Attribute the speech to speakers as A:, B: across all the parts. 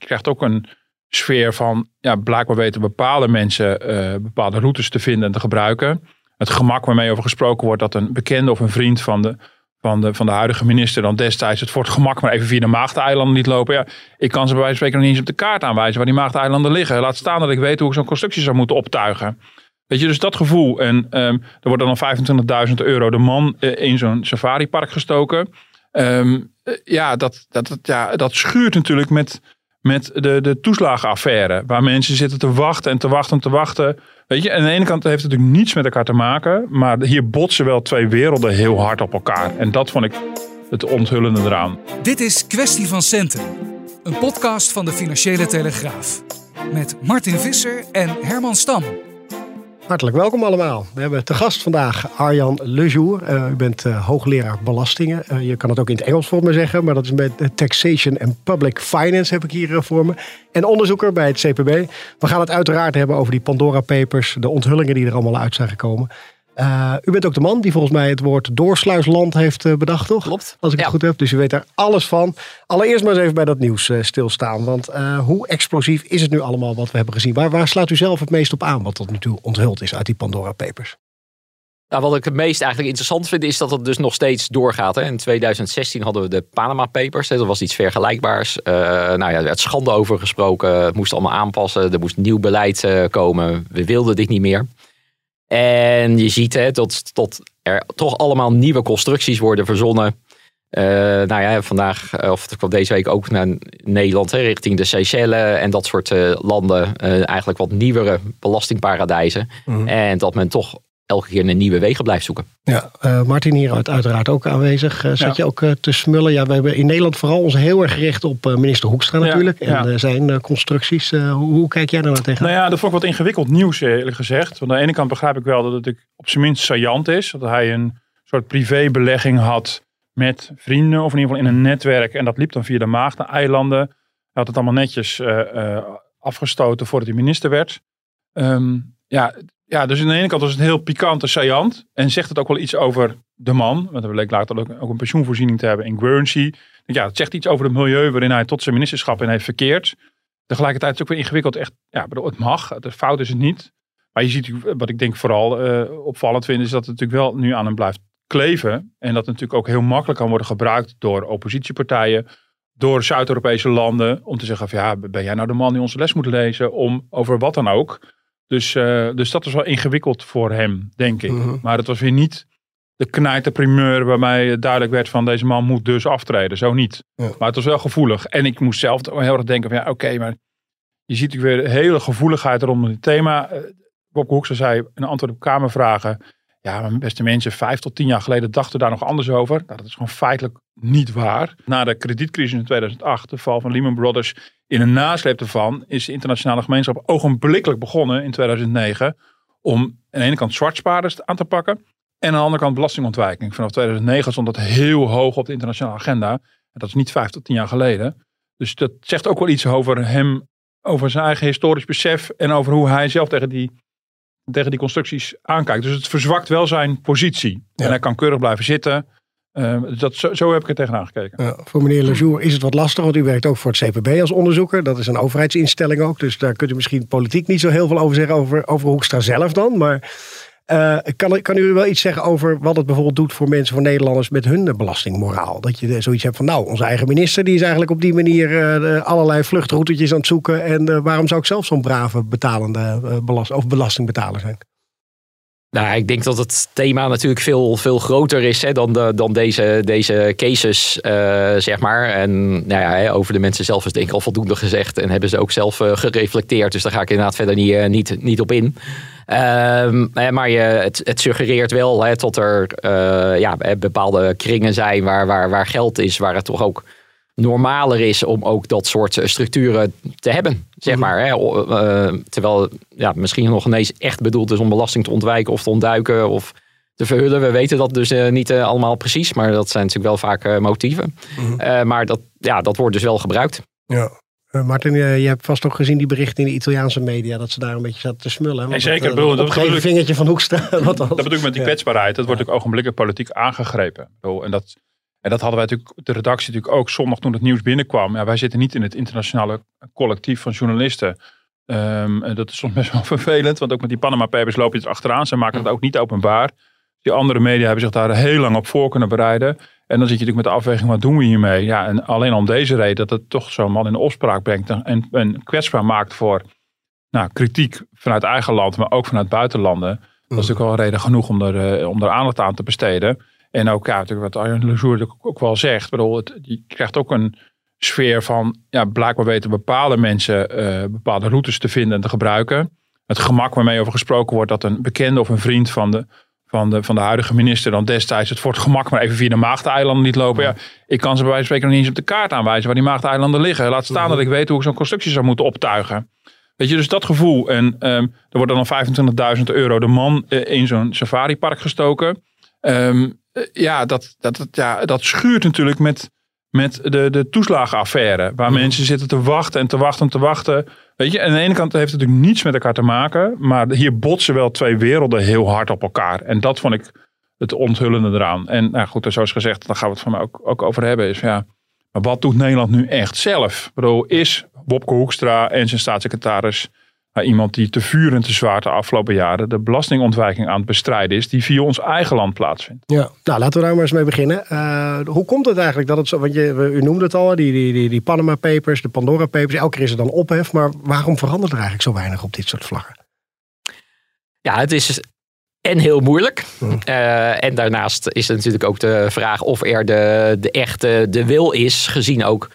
A: Je krijgt ook een sfeer van, ja, blijkbaar weten bepaalde mensen uh, bepaalde routes te vinden en te gebruiken. Het gemak waarmee over gesproken wordt dat een bekende of een vriend van de, van de, van de huidige minister dan destijds het voor het gemak maar even via de Maagdeilanden niet lopen. Ja, ik kan ze bij wijze van spreken nog niet eens op de kaart aanwijzen waar die Maagdeilanden liggen. Laat staan dat ik weet hoe ik zo'n constructie zou moeten optuigen. Weet je, dus dat gevoel. En um, er wordt dan 25.000 euro de man uh, in zo'n safaripark gestoken. Um, uh, ja, dat, dat, dat, ja, dat schuurt natuurlijk met, met de, de toeslagenaffaire. Waar mensen zitten te wachten en te wachten en te wachten. Weet je, aan de ene kant heeft het natuurlijk niets met elkaar te maken. Maar hier botsen wel twee werelden heel hard op elkaar. En dat vond ik het onthullende eraan.
B: Dit is Kwestie van Centen. Een podcast van de Financiële Telegraaf. Met Martin Visser en Herman Stam.
C: Hartelijk welkom allemaal. We hebben te gast vandaag Arjan Lejour. Uh, u bent uh, hoogleraar belastingen. Uh, je kan het ook in het Engels voor me zeggen, maar dat is met Taxation and Public Finance heb ik hier voor me. En onderzoeker bij het CPB. We gaan het uiteraard hebben over die Pandora Papers, de onthullingen die er allemaal uit zijn gekomen. Uh, u bent ook de man die volgens mij het woord doorsluisland heeft uh, bedacht, toch?
D: Klopt.
C: Als ik
D: ja.
C: het goed heb. Dus u weet daar alles van. Allereerst maar eens even bij dat nieuws uh, stilstaan. Want hoe explosief is het nu allemaal wat we hebben gezien? Waar, waar slaat u zelf het meest op aan wat tot nu toe onthuld is uit die Pandora Papers?
D: Nou, wat ik het meest eigenlijk interessant vind is dat het dus nog steeds doorgaat. Hè. In 2016 hadden we de Panama Papers. Hè. Dat was iets vergelijkbaars. nou ja, er werd schande over gesproken. Het moest allemaal aanpassen. Er moest nieuw beleid komen. We wilden dit niet meer. En je ziet hè, dat, dat er toch allemaal nieuwe constructies worden verzonnen. Uh, nou ja, vandaag, of het kwam deze week ook naar Nederland, hè, richting de Seychelles en dat soort uh, landen. Uh, eigenlijk wat nieuwere belastingparadijzen. Mm. En dat men toch elke keer een nieuwe wegen blijft zoeken.
C: Ja, uh, Martin hier uiteraard ook aanwezig. Uh, zat ja. je ook uh, te smullen? Ja, we hebben in Nederland vooral ons heel erg gericht op minister Hoekstra natuurlijk. Ja, en ja. zijn constructies. Hoe, hoe, kijk jij daar nou tegen?
A: Nou ja, dat vond ik wat ingewikkeld nieuws eerlijk gezegd. Want aan de ene kant begrijp ik wel dat het op zijn minst saillant is. Dat hij een soort privébelegging had met vrienden. Of in ieder geval in een netwerk. En dat liep dan via de Maagdeneilanden. Hij had het allemaal netjes afgestoten voordat hij minister werd. Um, ja, ja, dus aan de ene kant was het heel pikant en saillant. En zegt het ook wel iets over de man. Want we leek later ook, ook een pensioenvoorziening te hebben in Guernsey. Ja, het zegt iets over het milieu waarin hij tot zijn ministerschap in heeft verkeerd. Tegelijkertijd is het ook weer ingewikkeld. Echt, ja, het mag. De fout is het niet. Maar je ziet, wat ik denk vooral uh, opvallend vind, is dat het natuurlijk wel nu aan hem blijft kleven. En dat het natuurlijk ook heel makkelijk kan worden gebruikt door oppositiepartijen. Door Zuid-Europese landen. Om te zeggen van ja, ben jij nou de man die onze les moet lezen? Om over wat dan ook. Dus, uh, dus dat was wel ingewikkeld voor hem, denk ik.
C: Mhm.
A: Maar het was weer niet de knijte primeur waarbij duidelijk werd van deze man moet dus aftreden. Zo niet.
C: Ja.
A: Maar het was wel gevoelig. En ik moest zelf heel erg denken van ja, oké, okay, maar je ziet weer de hele gevoeligheid rondom het thema. Uh, Bob Hoekse zei in antwoord op kamervragen. Ja, beste mensen, vijf tot tien jaar geleden dachten daar nog anders over. Nou, dat is gewoon feitelijk niet waar. Na de kredietcrisis in 2008, de val van Lehman Brothers, in een nasleep ervan is de internationale gemeenschap ogenblikkelijk begonnen in 2009 om aan de ene kant zwartspaarders aan te pakken en aan de andere kant belastingontwijking. Vanaf 2009 stond dat heel hoog op de internationale agenda. En dat is niet vijf tot tien jaar geleden. Dus dat zegt ook wel iets over hem, over zijn eigen historisch besef en over hoe hij zelf tegen die, tegen die constructies aankijkt. Dus het verzwakt wel zijn positie. Ja. En hij kan keurig blijven zitten. Uh, dat, zo, zo, heb ik er tegenaan gekeken.
C: Ja, voor meneer Lejour is het wat lastig, want u werkt ook voor het CPB als onderzoeker. Dat is een overheidsinstelling ook, dus daar kunt u misschien politiek niet zo heel veel over zeggen, over, over Hoekstra zelf dan. Maar uh, kan, kan u wel iets zeggen over wat het bijvoorbeeld doet voor mensen, voor Nederlanders met hun belastingmoraal? Dat je zoiets hebt van, nou, onze eigen minister die is eigenlijk op die manier uh, allerlei vluchtroutetjes aan het zoeken. En waarom zou ik zelf zo'n brave betalende belast of belastingbetaler zijn?
D: Nou, ik denk dat het thema natuurlijk veel, veel groter is hè, dan, dan deze, deze cases, zeg maar. En nou ja, over de mensen zelf is denk ik al voldoende gezegd. En hebben ze ook zelf gereflecteerd. Dus daar ga ik inderdaad verder niet, niet, niet op in. Um, maar je, het, het suggereert wel hè, dat er ja, bepaalde kringen zijn waar, waar, waar geld is. Waar het toch ook normaler is om ook dat soort structuren te hebben. Zeg
C: Mhm.
D: maar. Hè. Eh, terwijl ja, misschien nog ineens echt bedoeld is om belasting te ontwijken of te ontduiken of te verhullen. We weten dat dus eh, niet eh, allemaal precies, maar dat zijn natuurlijk wel vaak eh, motieven.
C: Mhm.
D: Eh, maar dat, ja, dat wordt dus wel gebruikt.
C: Ja. Eh, Martin, eh, je hebt vast ook gezien die berichten in de Italiaanse media dat ze daar een beetje zaten te smullen.
A: Nee, zeker.
C: dat,
A: bedoel,
C: eh,
A: dat bedoel ik-
C: vingertje van Hoekstra. Wat dan?
A: Dat bedoel ik met die kwetsbaarheid. Dat wordt ook ogenblikkelijk politiek aangegrepen. En dat, en dat hadden wij natuurlijk, de redactie natuurlijk ook zondag toen het nieuws binnenkwam. Ja, wij zitten niet in het internationale collectief van journalisten. En dat is soms best wel vervelend, want ook met die Panama Papers loop je het achteraan. Ze maken het ook niet openbaar. Die andere media hebben zich daar heel lang op voor kunnen bereiden. En dan zit je natuurlijk met de afweging, wat doen we hiermee? Ja, en alleen om deze reden, dat het toch zo'n man in opspraak brengt en, en kwetsbaar maakt voor nou, kritiek vanuit eigen land, maar ook vanuit buitenlanden. Dat is natuurlijk wel een reden genoeg om er, eh, om er aandacht aan te besteden. En ook, ja, natuurlijk wat Arjen Lejour ook, ook wel zegt. Bedoel, het, je krijgt ook een sfeer van, ja, blijkbaar weten bepaalde mensen eh, bepaalde routes te vinden en te gebruiken. Het gemak waarmee over gesproken wordt dat een bekende of een vriend van de, van de, van de huidige minister dan destijds het voor het gemak maar even via de Maagdeilanden liet lopen. Ja, ik kan ze bij wijze van spreken nog niet eens op de kaart aanwijzen waar die Maagdeilanden liggen. Laat staan dat ik weet hoe ik zo'n constructie zou moeten optuigen. Weet je, dus dat gevoel. En ehm, er wordt dan 25.000 euro de man eh, in zo'n safaripark gestoken. Ehm, eh, ja, dat, dat, dat, ja, dat schuurt natuurlijk met, met de, de toeslagenaffaire. Waar mensen zitten te wachten en te wachten en te wachten. Weet je, aan de ene kant heeft het natuurlijk niets met elkaar te maken. Maar hier botsen wel twee werelden heel hard op elkaar. En dat vond ik het onthullende eraan. En nou goed, zoals gezegd, daar gaan we het van mij ook, ook over hebben. Is ja, maar wat doet Nederland nu echt zelf? Ik bedoel, is Wopke Hoekstra en zijn staatssecretaris iemand die te vuur en te zwaar de afgelopen jaren de belastingontwijking aan het bestrijden is, die via ons eigen land plaatsvindt?
C: Ja, nou laten we daar maar eens mee beginnen. Eh, hoe komt het eigenlijk dat het zo, want je, u noemde het al, die, die, die, die Panama Papers, de Pandora Papers, elke keer is er dan ophef, maar waarom verandert er eigenlijk zo weinig op dit soort vlakken?
D: Ja, het is en heel moeilijk.
C: Mhm.
D: Eh, en daarnaast is er natuurlijk ook de vraag of er de, de echte de wil is, gezien ook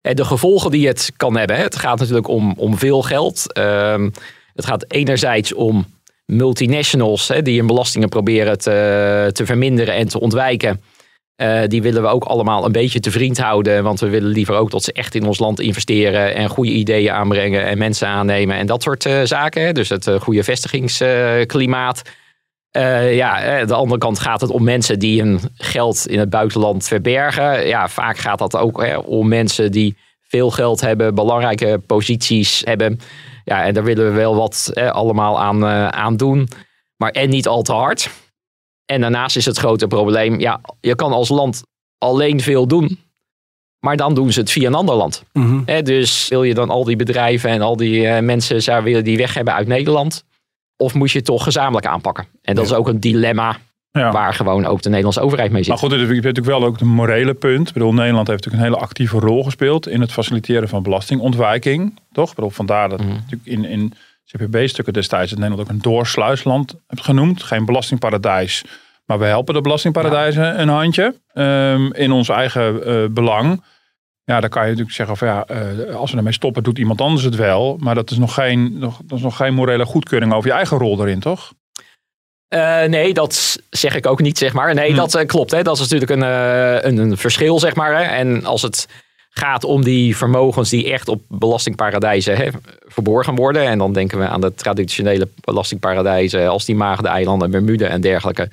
D: de gevolgen die het kan hebben. Het gaat natuurlijk om, om veel geld. Ehm, het gaat enerzijds om multinationals die hun belastingen proberen te, te verminderen en te ontwijken. Eh, die willen we ook allemaal een beetje te vriend houden. Want we willen liever ook dat ze echt in ons land investeren. En goede ideeën aanbrengen. En mensen aannemen. En dat soort eh, zaken. Dus het eh, goede vestigingsklimaat. Eh, ja, eh, de andere kant gaat het om mensen die hun geld in het buitenland verbergen. Ja, vaak gaat dat ook hè, om mensen die veel geld hebben. Belangrijke posities hebben. Ja, en daar willen we wel wat eh, allemaal aan, aan doen. Maar en niet al te hard. En daarnaast is het grote probleem, ja, je kan als land alleen veel doen, maar dan doen ze het via een ander land. Hè, dus wil je dan al die bedrijven en al die mensen zou willen die weg hebben uit Nederland? Of moet je het toch gezamenlijk aanpakken? En dat is ook een dilemma
A: Ja.
D: waar gewoon ook de Nederlandse overheid mee zit.
A: Maar goed, je hebt natuurlijk wel ook een morele punt. Ik bedoel, Nederland heeft natuurlijk een hele actieve rol gespeeld in het faciliteren van belastingontwijking. Toch? Ik bedoel, vandaar dat
D: Mhm.
A: natuurlijk in, in CPB-stukken destijds het Nederland ook een doorsluisland hebt genoemd. Geen belastingparadijs. Maar we helpen de belastingparadijzen een handje ehm, in ons eigen eh, belang. Ja, dan kan je natuurlijk zeggen van ja, eh, als we ermee stoppen, doet iemand anders het wel. Maar dat is nog geen, nog, dat is nog geen morele goedkeuring over je eigen rol erin, toch?
D: Eh, nee, dat zeg ik ook niet, zeg maar. Nee,
A: Hm.
D: dat eh, klopt. Hè. Dat is natuurlijk een, een, een verschil, zeg maar. Hè. En als het gaat om die vermogens die echt op belastingparadijzen hè, verborgen worden. En dan denken we aan de traditionele belastingparadijzen als die Maagdeneilanden, Bermude en dergelijke.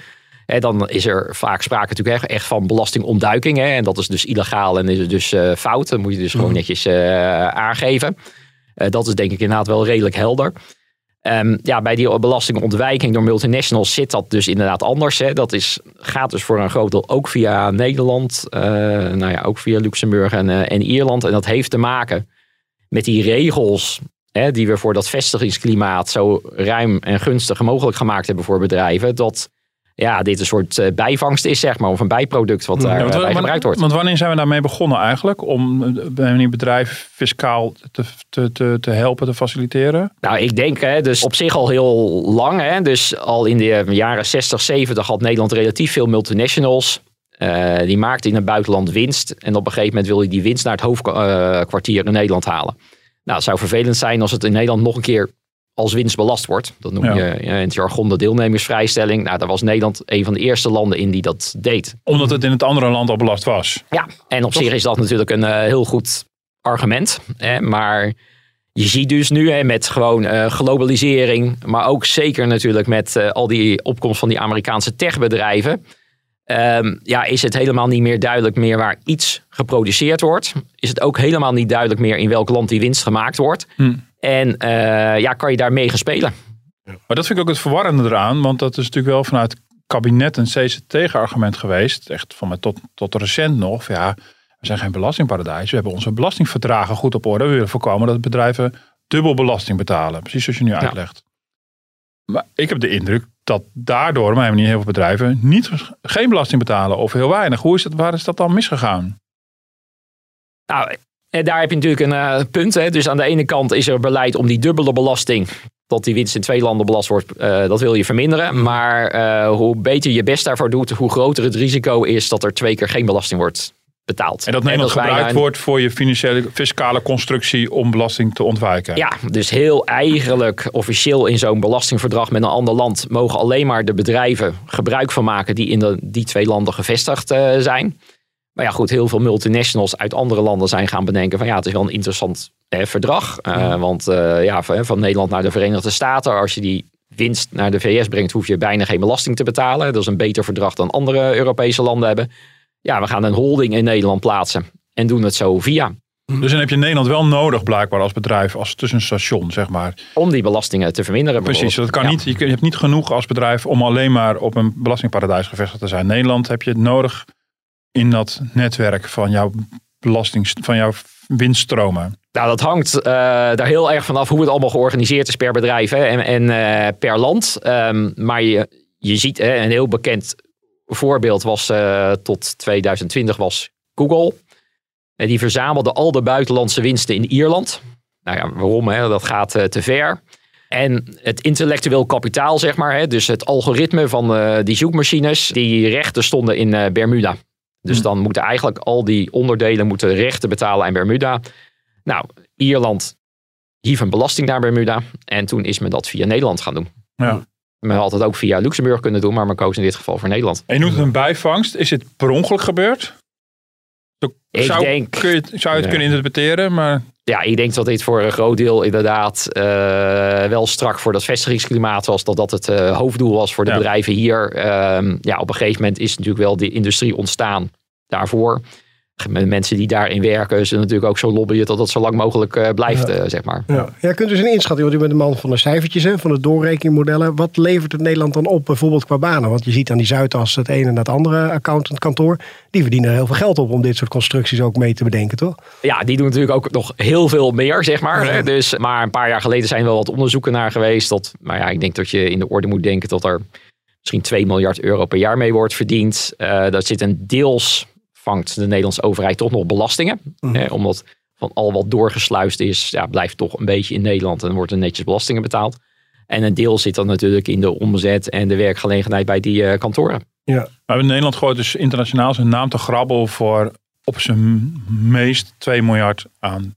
D: Hè, dan is er vaak sprake natuurlijk echt- echt van belastingontduiking. Hè. En dat is dus illegaal en is het dus eh, fout. Dat moet je dus gewoon netjes eh, aangeven. Eh, dat is denk ik inderdaad wel redelijk helder. Ehm, ja, bij die belastingontwijking door multinationals zit dat dus inderdaad anders. Hè. Dat is, gaat dus voor een groot deel ook via Nederland, nou ja, ook via Luxemburg en, en Ierland. En dat heeft te maken met die regels hè, die we voor dat vestigingsklimaat zo ruim en gunstig mogelijk gemaakt hebben voor bedrijven. Dat ja, dit een soort eh, bijvangst is, zeg maar, of een bijproduct wat daar
A: Ja,
D: eh, bij
A: want-
D: gebruikt wordt.
A: want wanneer zijn we daarmee begonnen eigenlijk? Om eh, een bedrijf fiscaal te, te, te, te helpen, te faciliteren?
D: Nou, ik denk hè, dus op zich al heel lang. Hè, dus al in de jaren 60, 70 had Nederland relatief veel multinationals. Die maakten in het buitenland winst. En op een gegeven moment wil je die winst naar het hoofdkwartier in Nederland halen. Nou, het zou vervelend zijn als het in Nederland nog een keer als winst belast wordt. Dat noem
A: Ja.
D: je eh, in het jargon de deelnemersvrijstelling. Nou, daar was Nederland een van de eerste landen in die dat deed.
A: Omdat het in het andere land al belast was.
D: Ja, en op zich is dat natuurlijk een eh, heel goed argument. Hè, maar je ziet dus nu hè, met gewoon eh, globalisering, maar ook zeker natuurlijk met eh, al die opkomst van die Amerikaanse techbedrijven. ehm, ja, is het helemaal niet meer duidelijk meer waar iets geproduceerd wordt. Is het ook helemaal niet duidelijk meer in welk land die winst gemaakt wordt.
A: Hm.
D: En eh, ja, kan je daarmee gaan spelen?
A: Maar dat vind ik ook het verwarrende eraan. Want dat is natuurlijk wel vanuit het kabinet een steeds tegenargument geweest. Echt van mij tot, tot recent nog. Ja, we zijn geen belastingparadijs. We hebben onze belastingverdragen goed op orde. We willen voorkomen dat bedrijven dubbel belasting betalen. Precies zoals je nu uitlegt. Maar ik heb de indruk dat daardoor, op mijn manier, heel veel bedrijven niet, geen belasting betalen. Of heel weinig. Hoe is het, waar is dat dan misgegaan?
D: Nou, en daar heb je natuurlijk een eh, punt. Hè. Dus aan de ene kant is er beleid om die dubbele belasting, dat die winst in twee landen belast wordt, eh, dat wil je verminderen. Maar eh, hoe beter je best daarvoor doet, hoe groter het risico is dat er twee keer geen belasting wordt betaald.
A: En dat Nederland
D: bijna
A: gebruikt
D: een-
A: wordt voor je financiële fiscale constructie om belasting te ontwijken.
D: Ja, dus heel eigenlijk officieel in zo'n belastingverdrag met een ander land mogen alleen maar de bedrijven gebruik van maken die in de, die twee landen gevestigd eh, zijn. Maar ja, goed, heel veel multinationals uit andere landen zijn gaan bedenken van ja, het is wel een interessant eh, verdrag. Eh, Want eh, ja, van, van Nederland naar de Verenigde Staten, als je die winst naar de VS brengt, hoef je bijna geen belasting te betalen. Dat is een beter verdrag dan andere Europese landen hebben. Ja, we gaan een holding in Nederland plaatsen en doen het zo via.
A: Dus dan heb je Nederland wel nodig blijkbaar als bedrijf, als tussenstation zeg maar.
D: Om die belastingen te verminderen.
A: Precies, dat kan
D: Ja.
A: niet. Je hebt niet genoeg als bedrijf om alleen maar op een belastingparadijs gevestigd te zijn. Nederland heb je het nodig in dat netwerk van jouw belasting, van jouw winststromen.
D: Nou, dat hangt eh, daar heel erg vanaf hoe het allemaal georganiseerd is per bedrijf hè, en, en eh, per land. Ehm, maar je, je ziet, hè, een heel bekend voorbeeld was eh, tot 2020 was Google. En die verzamelde al de buitenlandse winsten in Ierland. Nou ja, waarom? Hè? Dat gaat te ver. En het intellectueel kapitaal, zeg maar, hè, dus het algoritme van die zoekmachines, die rechten stonden in Bermuda. Dus dan moeten eigenlijk al die onderdelen moeten rechten betalen aan Bermuda. Nou, Ierland hief een belasting naar Bermuda. En toen is men dat via Nederland gaan doen.
A: Ja.
D: Men had het ook via Luxemburg kunnen doen, maar men koos in dit geval voor Nederland.
A: En je noemt het een bijvangst. Is dit per ongeluk gebeurd?
D: Ik
A: zou,
D: denk-
A: kun je, zou je het
D: Ja.
A: kunnen interpreteren, maar
D: Ja, ik denk dat dit voor een groot deel inderdaad eh, wel strak voor dat vestigingsklimaat was. Dat dat het eh, hoofddoel was voor de
A: Ja.
D: bedrijven hier. Ehm, ja, op een gegeven moment is natuurlijk wel die industrie ontstaan daarvoor. Met mensen die daarin werken, ze natuurlijk ook zo lobbyen dat het zo lang mogelijk eh, blijft, eh, zeg maar.
C: Ja. ja, kunt u eens een inschatting, want u bent de man van de cijfertjes, hè, van de doorrekeningmodellen. Wat levert het Nederland dan op, bijvoorbeeld qua banen? Want je ziet aan die Zuidas het ene en het andere accountantkantoor. Die verdienen er heel veel geld op om dit soort constructies ook mee te bedenken, toch?
D: Ja, die doen natuurlijk ook nog heel veel meer, zeg maar. Hè? Dus, maar een paar jaar geleden zijn wel wat onderzoeken naar geweest. Dat, maar ja, ik denk dat je in de orde moet denken dat er misschien 2 miljard euro per jaar mee wordt verdiend. Eh dat zit een deels, vangt de Nederlandse overheid toch nog belastingen. Hè? Omdat van al wat doorgesluist is, ja, blijft toch een beetje in Nederland en wordt er netjes belastingen betaald. En een deel zit dan natuurlijk in de omzet en de werkgelegenheid bij die eh, kantoren.
C: Ja.
A: Maar in Nederland gooit dus internationaal zijn naam te grabbel voor op zijn meest 2 miljard aan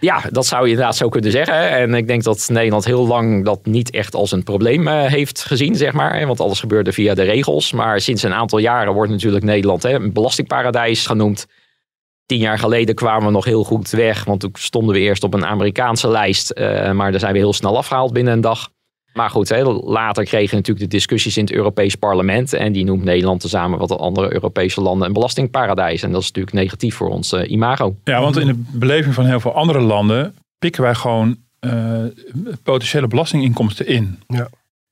D: Ja, dat zou je inderdaad zo kunnen zeggen. En ik denk dat Nederland heel lang dat niet echt als een probleem eh, heeft gezien, zeg maar. Want alles gebeurde via de regels. Maar sinds een aantal jaren wordt natuurlijk Nederland hè, een belastingparadijs genoemd. Tien jaar geleden kwamen we nog heel goed weg. Want toen stonden we eerst op een Amerikaanse lijst. eh, maar daar zijn we heel snel afgehaald binnen een dag. Maar goed, hè, later kregen we natuurlijk de discussies in het Europees Parlement. En die noemt Nederland tezamen met de andere Europese landen een belastingparadijs. En dat is natuurlijk negatief voor ons eh, imago.
A: Ja, want in de beleving van heel veel andere landen pikken wij gewoon eh, potentiële belastinginkomsten in.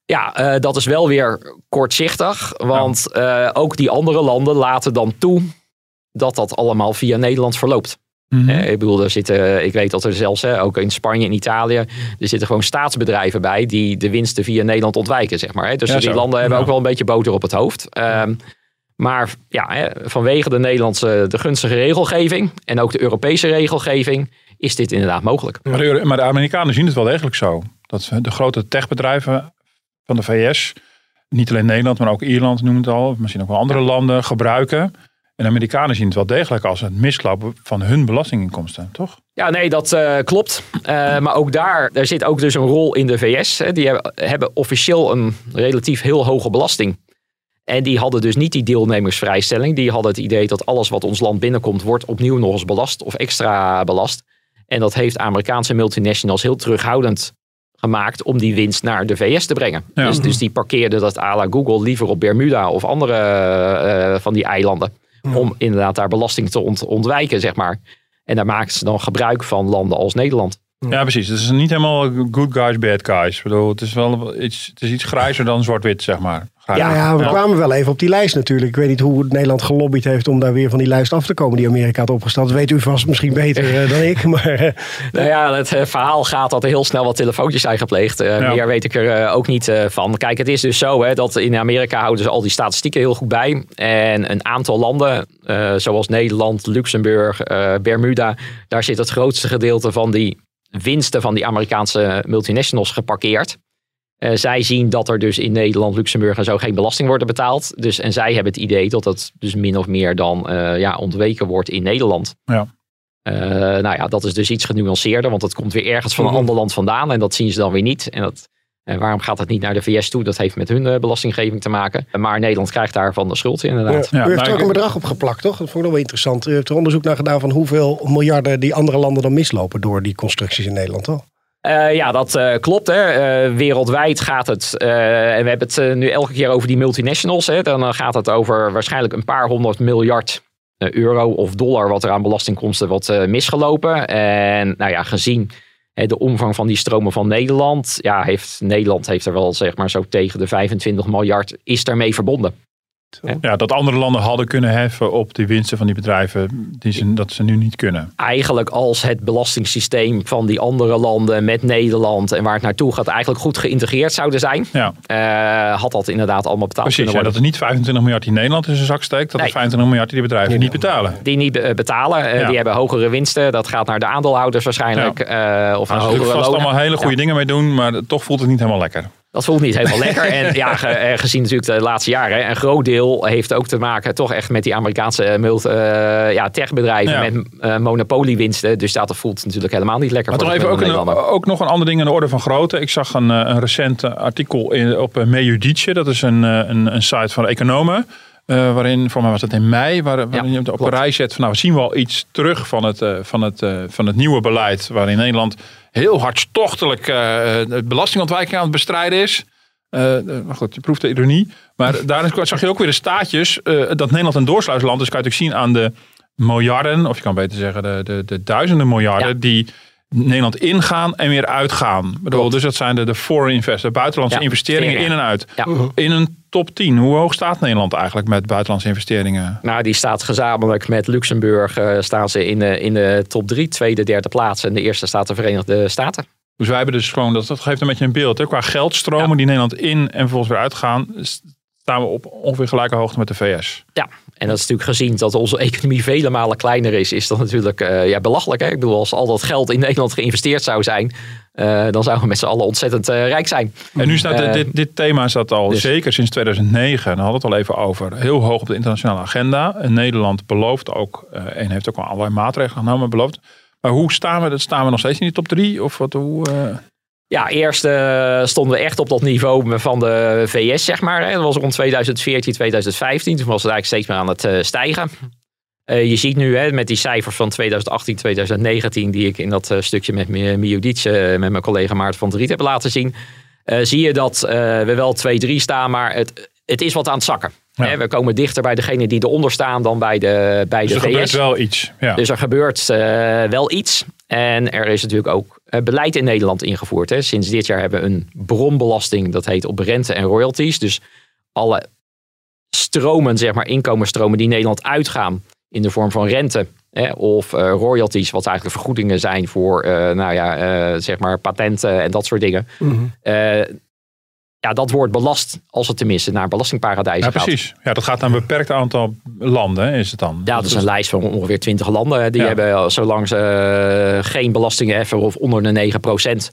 D: Ja, eh, dat is wel weer kortzichtig. Want eh, ook die andere landen laten dan toe dat dat allemaal via Nederland verloopt.
A: Mhm.
D: Ik bedoel, er zitten, ik weet dat er zelfs, hè, ook in Spanje en Italië, er zitten gewoon staatsbedrijven bij die de winsten via Nederland ontwijken, zeg maar. Hè. Dus
A: Ja,
D: die landen hebben
A: Ja.
D: ook wel een beetje boter op het hoofd. Ehm, maar ja, hè, vanwege de Nederlandse, de gunstige regelgeving en ook de Europese regelgeving, is dit inderdaad mogelijk.
A: Maar, de, maar de Amerikanen zien het wel degelijk zo. Dat de grote techbedrijven van de VS, niet alleen Nederland, maar ook Ierland noemen het al, misschien ook wel andere landen, gebruiken En Amerikanen zien het wel degelijk als het mislopen van hun belastinginkomsten, toch?
D: Ja, nee, dat uh, klopt. Uh, maar ook daar, daar zit ook dus een rol in de VS. Hè. Die hebben, hebben, officieel een relatief heel hoge belasting. En die hadden dus niet die deelnemersvrijstelling. Die hadden het idee dat alles wat ons land binnenkomt, wordt opnieuw nog eens belast of extra belast. En dat heeft Amerikaanse multinationals heel terughoudend gemaakt om die winst naar de VS te brengen.
A: Ja.
D: Dus, dus die parkeerden dat à la Google liever op Bermuda of andere uh, van die eilanden. Om inderdaad daar belasting te ont ontwijken, zeg maar. En daar maken ze dan gebruik van landen als Nederland.
A: Ja, precies. Het is niet helemaal good guys, bad guys. Ik bedoel, het is wel iets, het is iets grijzer dan zwart-wit, zeg maar.
C: Ja, ja, we kwamen wel even op die lijst natuurlijk. Ik weet niet hoe Nederland gelobbyd heeft om daar weer van die lijst af te komen die Amerika had opgesteld. Dat weet u vast misschien beter uh, dan ik. Maar, uh,
D: nou ja, het uh, verhaal gaat dat er heel snel wat telefoontjes zijn gepleegd. Ja. Meer weet ik er ook niet van. Kijk, het is dus zo hè, dat in Amerika houden ze al die statistieken heel goed bij. En een aantal landen, zoals Nederland, Luxemburg, Bermuda, daar zit het grootste gedeelte van die winsten van die Amerikaanse multinationals geparkeerd. Uh, zij zien dat er dus in Nederland, Luxemburg en zo geen belasting worden betaald. Dus, en zij hebben het idee dat dat dus min of meer dan uh, ja, ontweken wordt in Nederland.
A: Ja.
D: Uh, nou ja, dat is dus iets genuanceerder, want het komt weer ergens van een ander land vandaan en dat zien ze dan weer niet. En dat, waarom gaat het niet naar de VS toe? Dat heeft met hun belastinggeving te maken. Maar Nederland krijgt daarvan de schuld inderdaad.
C: Ja, u heeft er ook een bedrag op geplakt, toch? Dat vond ik wel interessant. U heeft er onderzoek naar gedaan van hoeveel miljarden die andere landen dan mislopen door die constructies in Nederland, toch?
D: Uh, ja, dat uh, klopt. Hè. Uh, wereldwijd gaat het, en we hebben het nu elke keer over die multinationals. Hè. Dan gaat het over waarschijnlijk een paar honderd miljard euro of dollar wat er aan belastingkomsten wordt misgelopen. En nou ja, gezien de omvang van die stromen van Nederland, ja, heeft Nederland heeft er wel zeg maar zo tegen de 25 miljard is daarmee verbonden.
A: Ja, dat andere landen hadden kunnen heffen op de winsten van die bedrijven, die ze, dat ze nu niet kunnen.
D: Eigenlijk als het belastingssysteem van die andere landen met Nederland en waar het naartoe gaat eigenlijk goed geïntegreerd zouden zijn,
A: ja.
D: uh, had dat inderdaad allemaal betaald
A: Precies,
D: kunnen
A: ja,
D: worden.
A: dat er niet 25 miljard in Nederland in zijn zak steekt, dat
D: Nee.
A: er 25 miljard die bedrijven niet betalen.
D: Die niet uh, betalen, uh,
A: Ja.
D: die hebben hogere winsten. Dat gaat naar de aandeelhouders waarschijnlijk. uh, of
A: Daar
D: naar hogere
A: vast
D: lonen.
A: allemaal hele goede
D: Ja.
A: dingen mee doen, maar toch voelt het niet helemaal lekker.
D: Dat voelt niet helemaal lekker. En ja, eh, gezien natuurlijk de laatste jaren. Een groot deel heeft ook te maken toch echt met die Amerikaanse multi, eh, ja, techbedrijven.
A: Ja.
D: Met eh, monopoliewinsten. Dus dat voelt natuurlijk helemaal niet lekker
A: Maar
D: voor
A: toch even ook, een, ook nog een ander ding in de orde van grootte. Ik zag een, een recent artikel in, op uh, Mejudice. Dat is een, een, een site van economen. Eh, waarin, voor mij was het in mei, waar, waarin je op
D: klopt.
A: een rij zet van nou we zien wel iets terug van het, eh, van het, eh, van het nieuwe beleid. Waarin Nederland heel hartstochtelijk belastingontwijking aan het bestrijden is. Maar goed, je proeft de ironie. Maar daarin zag je ook weer de staatjes dat Nederland een doorsluisland is. Kan je natuurlijk zien aan de miljarden, of je kan beter zeggen de, de, de duizenden miljarden
D: Ja.
A: die Nederland ingaan en weer uitgaan. Bedoel, dus dat zijn de, de foreign investors, buitenlandse
D: Ja,
A: investeringen in en uit.
D: Ja.
A: In een top 10, hoe hoog staat Nederland eigenlijk met buitenlandse investeringen?
D: Nou, die staat gezamenlijk met Luxemburg. eh, staan ze in de, in de top drie, tweede, derde plaats. En de eerste staat de Verenigde Staten.
A: Dus wij hebben dus gewoon, dat, dat geeft een beetje een beeld. Hè? Qua geldstromen
D: Ja.
A: die Nederland in en vervolgens weer uitgaan, staan we op ongeveer gelijke hoogte met de VS.
D: Ja, en dat is natuurlijk gezien dat onze economie vele malen kleiner is, is dat natuurlijk eh, ja, belachelijk. Hè? Ik bedoel, als al dat geld in Nederland geïnvesteerd zou zijn, eh, dan zouden we met z'n allen ontzettend eh, rijk zijn.
A: En nu staat dit, dit thema staat al
D: dus-
A: zeker sinds 2009, daar hadden we het al even over, heel hoog op de internationale agenda. En Nederland belooft ook, en heeft ook al allerlei maatregelen genomen, beloofd. Maar hoe staan we? Staan we nog steeds in die top 3? Of wat, hoe,
D: Ja, eerst eh, stonden we echt op dat niveau van de VS, zeg maar. Dat was rond 2014, 2015. Toen was het eigenlijk steeds meer aan het eh, stijgen. Eh, je ziet nu hè, met die cijfers van 2018, 2019, die ik in dat stukje met Mi- Miodic, met mijn collega Maarten van der Riet heb laten zien, zie je dat we wel 2-3 staan, maar het, het is wat aan het zakken.
A: Ja.
D: Hè, we komen dichter bij degene die eronder staan dan bij de, bij
A: dus
D: de
A: er
D: VS.
A: gebeurt wel iets. Ja.
D: Dus er gebeurt wel iets. En er is natuurlijk ook beleid in Nederland ingevoerd. Hè. Sinds dit jaar hebben we een bronbelasting. Dat heet op rente en royalties. Dus alle stromen, zeg maar inkomensstromen die Nederland uitgaan. In de vorm van rente hè, of eh, royalties. Wat eigenlijk vergoedingen zijn voor eh, nou ja, eh, zeg maar patenten en dat soort dingen. Eh, ja, dat wordt belast als het tenminste naar belastingparadijzen
A: ja,
D: gaat.
A: precies. Ja, dat gaat naar een beperkt aantal landen, is het dan.
D: Ja, dat is een lijst van ongeveer 20 landen. Die
A: Ja.
D: hebben, eh, zolang ze eh, geen belastingen heffen of onder de 9%,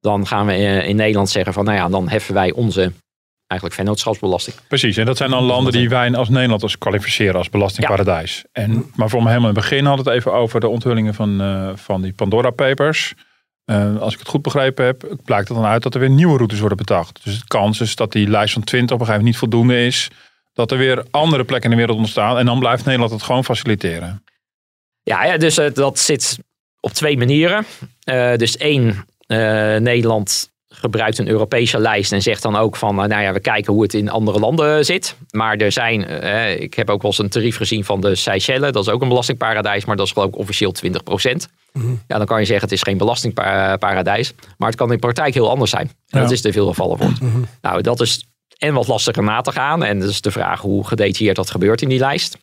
D: dan gaan we eh, in Nederland zeggen van, nou ja, dan heffen wij onze eigenlijk vennootschapsbelasting.
A: Precies, en dat zijn dan landen die wij als Nederland als kwalificeren als belastingparadijs. En, maar voor me helemaal in het begin had het even over de onthullingen van, van die Pandora Papers. Uh, als ik het goed begrepen heb, blijkt er dan uit dat er weer nieuwe routes worden bedacht. Dus de kans is dat die lijst van 20 op een gegeven moment niet voldoende is. Dat er weer andere plekken in de wereld ontstaan. En dan blijft Nederland het gewoon faciliteren.
D: Ja, ja dus uh, dat zit op twee manieren. Uh, dus één, Nederland gebruikt een Europese lijst en zegt dan ook van, nou ja, we kijken hoe het in andere landen zit. Maar er zijn, eh, ik heb ook wel eens een tarief gezien van de Seychelles, dat is ook een belastingparadijs, maar dat is geloof ik officieel 20 procent. Mm Ja, dan kan je zeggen het is geen belastingparadijs, maar het kan in praktijk heel anders zijn. En dat is te veel gevallen wordt. Mhm. Nou, dat is en wat lastiger na te gaan en dat is de vraag hoe gedetailleerd dat gebeurt in die lijst.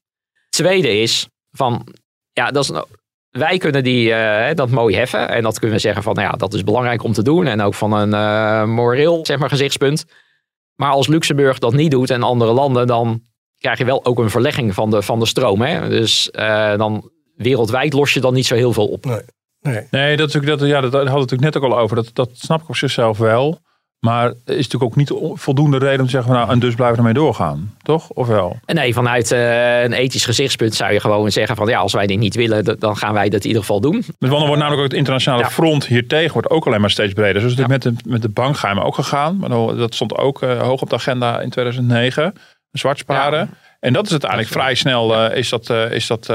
D: Tweede is van, ja, dat is wij kunnen die, uh, dat mooi heffen. En dat kunnen we zeggen van, nou ja, dat is belangrijk om te doen. En ook van een uh, moreel, zeg maar, gezichtspunt. Maar als Luxemburg dat niet doet en andere landen, dan krijg je wel ook een verlegging van de, van de stroom. Hè? Dus uh, dan wereldwijd los je dan niet zo heel veel op.
A: Nee, nee. nee dat, is ook, dat, ja, dat hadden we natuurlijk net ook al over. Dat, dat snap ik op zichzelf wel. Maar is natuurlijk ook niet voldoende reden om te zeggen, nou, en dus blijven we ermee doorgaan. Toch? Of wel?
D: Nee, vanuit uh, een ethisch gezichtspunt zou je gewoon zeggen van, ja, als wij dit niet willen, dan gaan wij dat in ieder geval doen.
A: Met wordt namelijk ook het internationale ja. front hiertegen wordt ook alleen maar steeds breder. Dus ja. met, de, met de bankgeheim ook gegaan. Maar dat stond ook uh, hoog op de agenda in 2009. Zwart sparen. Ja. En dat is uiteindelijk vrij snel, uh, is dat, is dat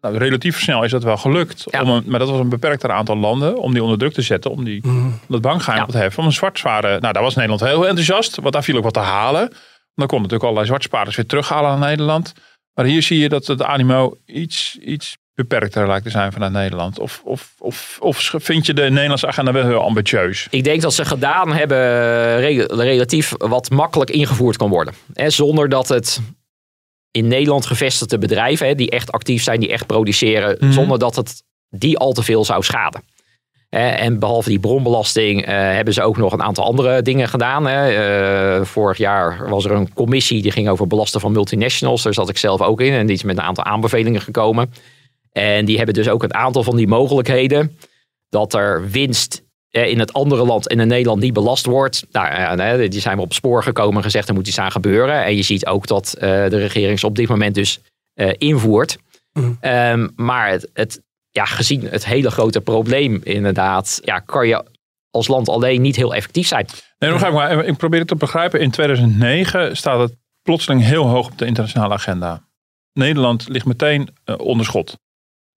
A: nou, relatief snel is dat wel gelukt. Om een, maar dat was een beperkter aantal landen. Om die onder druk te zetten. Om die, mm. dat bankgeheim ja. te hebben. Om een zwartsparen. Nou, daar was Nederland heel enthousiast. Want daar viel ook wat te halen. Dan kon natuurlijk allerlei zwartsparers weer terughalen naar Nederland. Maar hier zie je dat het animo iets, iets beperkter lijkt te zijn vanuit Nederland. Of, of, of, of vind je de Nederlandse agenda wel heel ambitieus?
D: Ik denk dat ze gedaan hebben relatief wat makkelijk ingevoerd kan worden. Hè, zonder dat het in Nederland gevestigde bedrijven, hè, die echt actief zijn, die echt produceren, mm. zonder dat het die al te veel zou schaden. En behalve die bronbelasting uh, hebben ze ook nog een aantal andere dingen gedaan. Uh, vorig jaar was er een commissie die ging over belasten van multinationals. Daar zat ik zelf ook in en die is met een aantal aanbevelingen gekomen. En die hebben dus ook een aantal van die mogelijkheden dat er winst in het andere land en in Nederland niet belast wordt. Nou, die zijn we op spoor gekomen en gezegd er moet iets aan gebeuren. En je ziet ook dat uh, de regering op dit moment dus uh, invoert. Mm. Um, maar het, het, ja, gezien het hele grote probleem inderdaad, ja, kan je als land alleen niet heel effectief zijn.
A: Nee, nog maar, ik probeer het te begrijpen. In 2009 staat het plotseling heel hoog op de internationale agenda. Nederland ligt meteen uh, onder schot